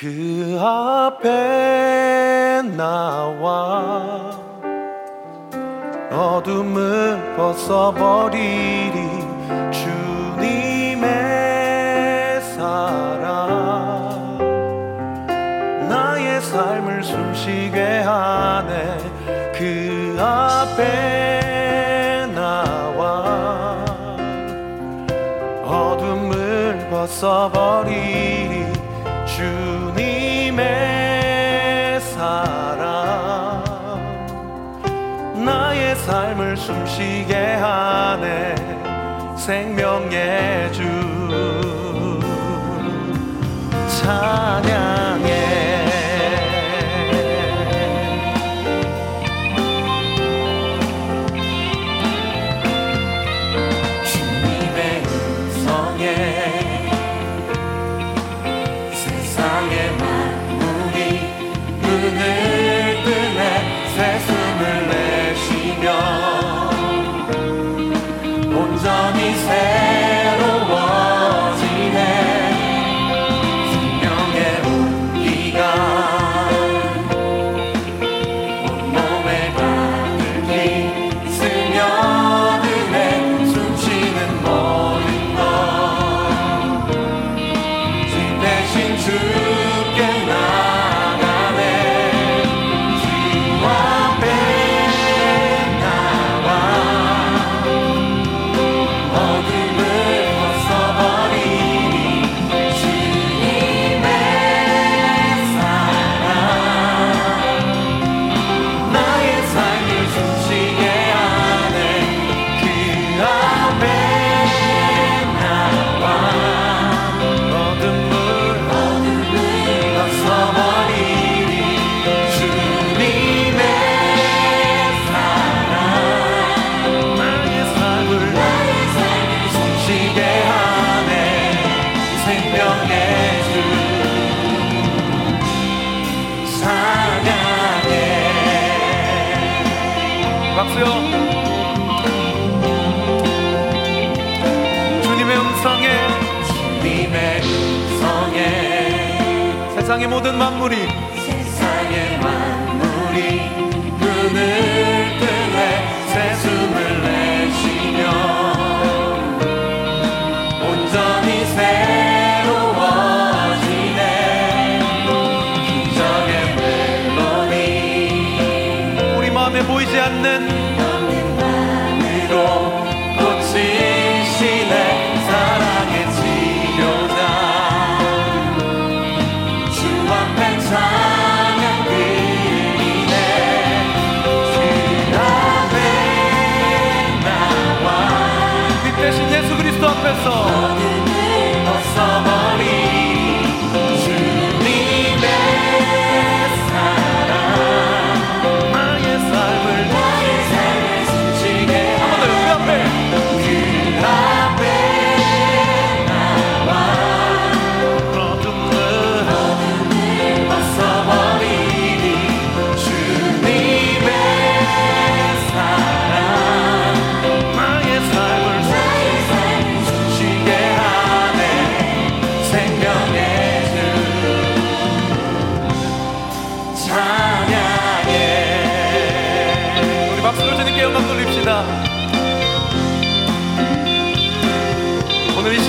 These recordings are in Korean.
그 앞에 나와 어둠을 벗어버리리 주님의 사랑. 나의 삶을 숨쉬게 하네. 그 앞에 나와 어둠을 벗어버리리 숨쉬게 하네. 생명의 주. 찬양 음성에. 주님의 음성에. 세상의 모든 만물이 세상의 만물이 눈을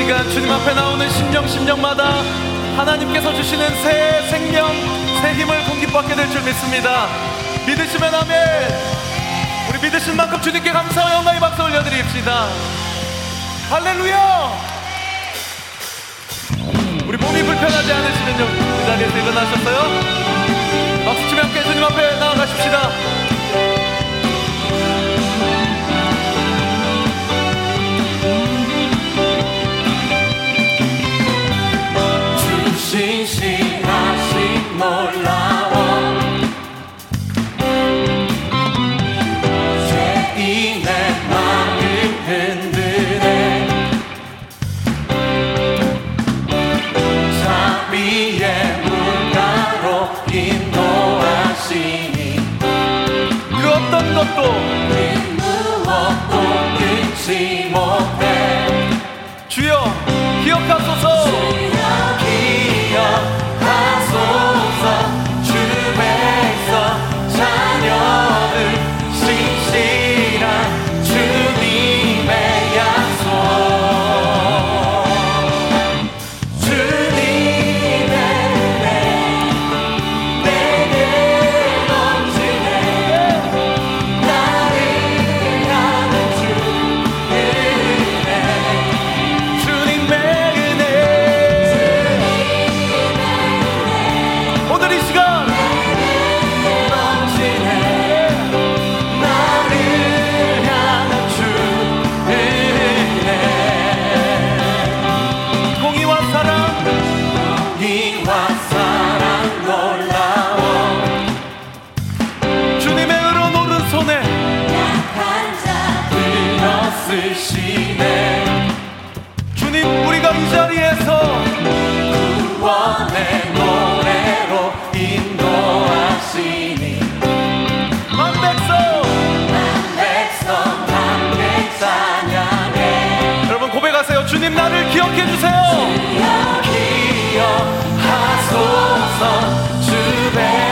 시간 주님 앞에 나오는 심령 심령마다 하나님께서 주시는 새 생명 새 힘을 공기받게 될 줄 믿습니다. 믿으시면 아멘. 우리 믿으신 만큼 주님께 감사와 영광의 박수 올려드립시다. 할렐루야! 우리 몸이 불편하지 않으시면요. 그 자리에서 일어나셨어요? 박수 치며 함께 주님 앞에 나아가십시다 주여 쓰시네. 주님 우리가 이 자리에서 구원의 노래로 인도하시니. 만 백성! 백성 함께 찬양해 여러분 고백하세요. 주님 나를 기억해 주세요. 기억하소서. 주백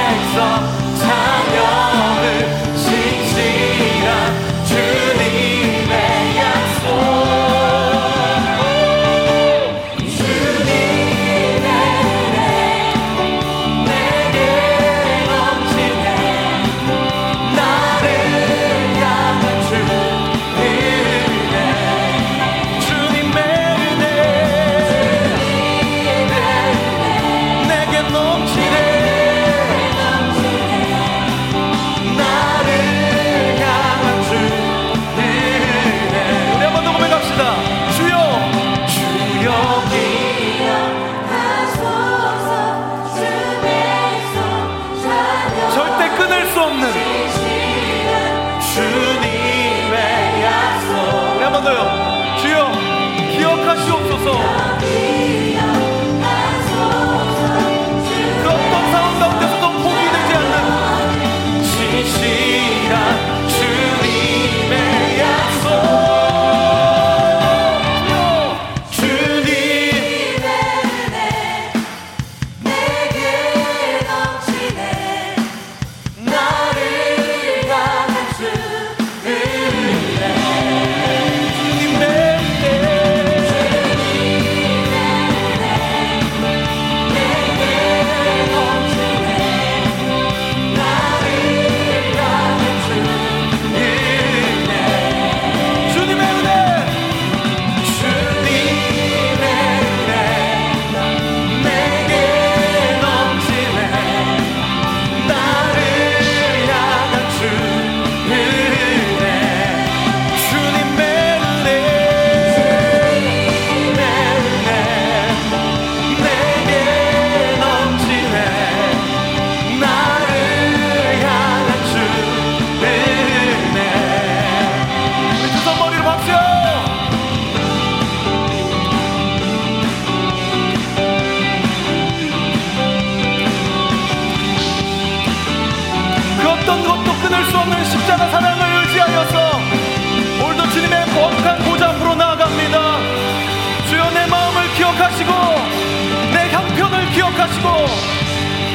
기억하시고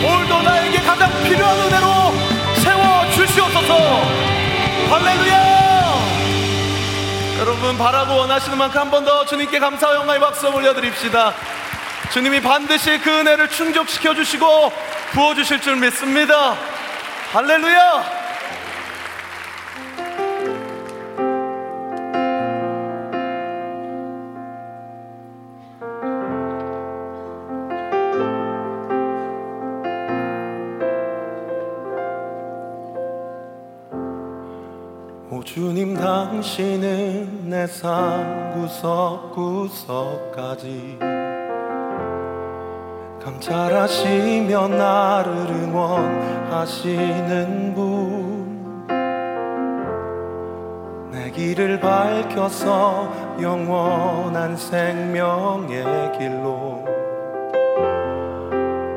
오늘도 나에게 가장 필요한 은혜로 세워 주시옵소서. 할렐루야! 여러분 바라고 원하시는 만큼 한 번 더 주님께 감사와 영광의 박수 올려드립시다. 주님이 반드시 그 은혜를 충족시켜 주시고 부어 주실 줄 믿습니다. 할렐루야 주님 당신은 내 삶 구석구석까지 감찰하시며 나를 응원하시는 분. 내 길을 밝혀서 영원한 생명의 길로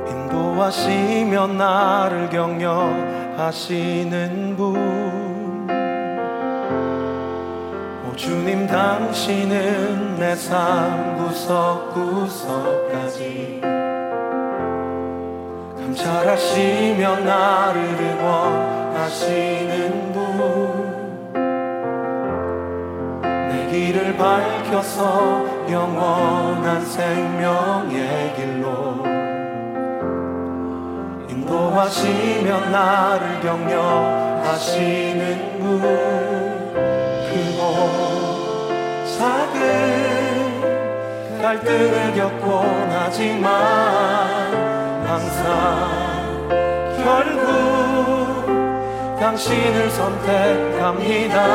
인도하시며 나를 격려하시는 분 주님 당신은 내 삶 구석구석까지. 감찰하시며 나를 응원하시는 분. 내 길을 밝혀서 영원한 생명의 길로. 인도하시며 나를 격려하시는 분 갈등을 겪곤 하지만 항상 결국 당신을 선택합니다.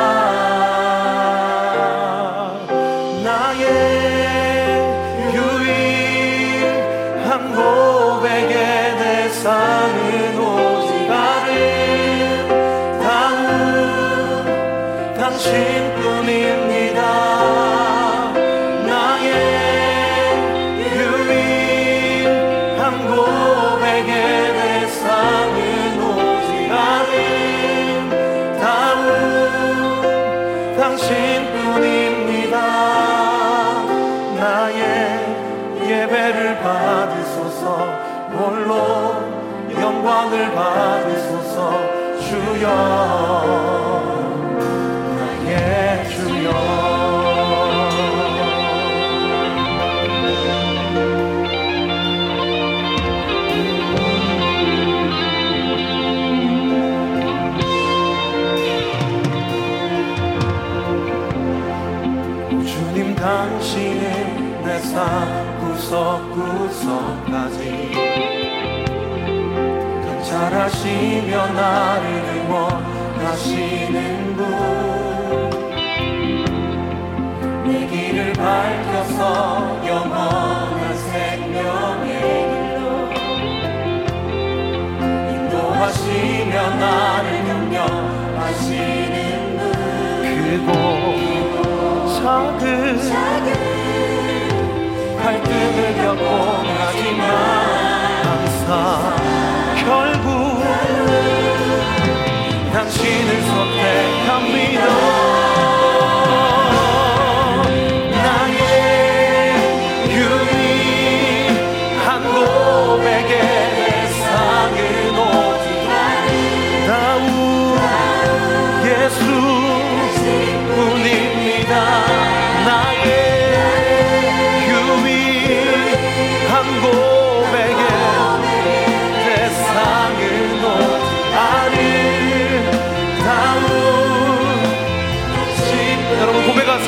나의 유일한 고백에 내 삶은 오직 아름다운 당신뿐입 홀로 영광을 받으소서. 주여 나의 주여. 주님 당신은 내삶 구석구석까지 감찰하시며 나를 응원하시는 분 내 길을 밝혀서 영원한 생명의 길로 인도하시며 나를 격려하시는 분. 그곳 작은 갈등을 겪고 하지만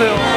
고백하세요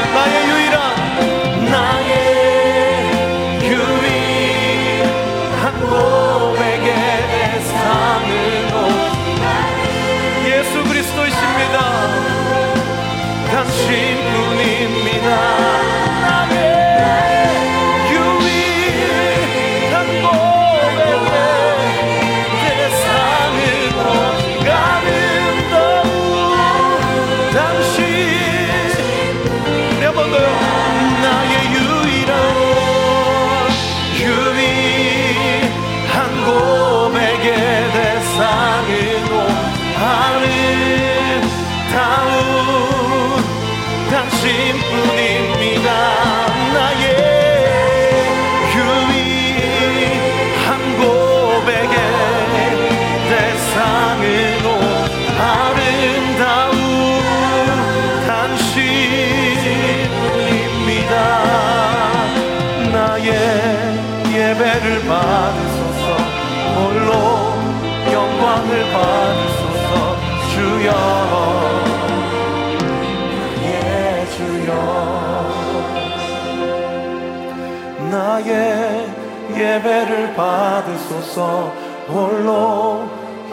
예배를 받으소서. 홀로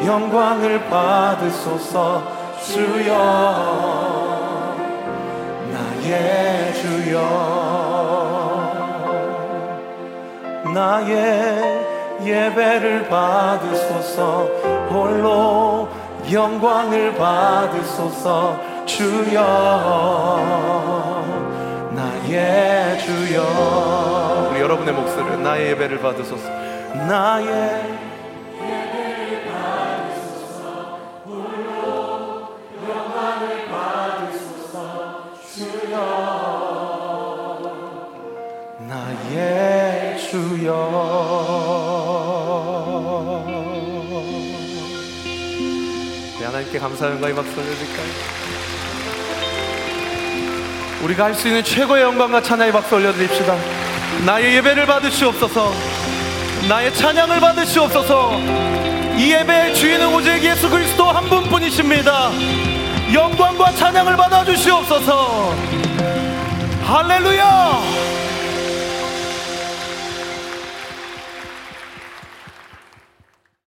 영광을 받으소서. 주여 나의 주여 나의 예배를 받으소서. 홀로 영광을 받으소서. 주여 나의 주여 여러분의 목소리를 나의 예배를 받으소서 나의 하나님께 감사의 영광의 박수 올려드릴까요? 우리가 할 수 있는 최고의 영광과 찬양의 박수 올려드립시다 나의 예배를 받으시옵소서. 나의 찬양을 받으시옵소서. 이 예배의 주인은 오직 예수 그리스도 한 분뿐이십니다. 영광과 찬양을 받아주시옵소서. 할렐루야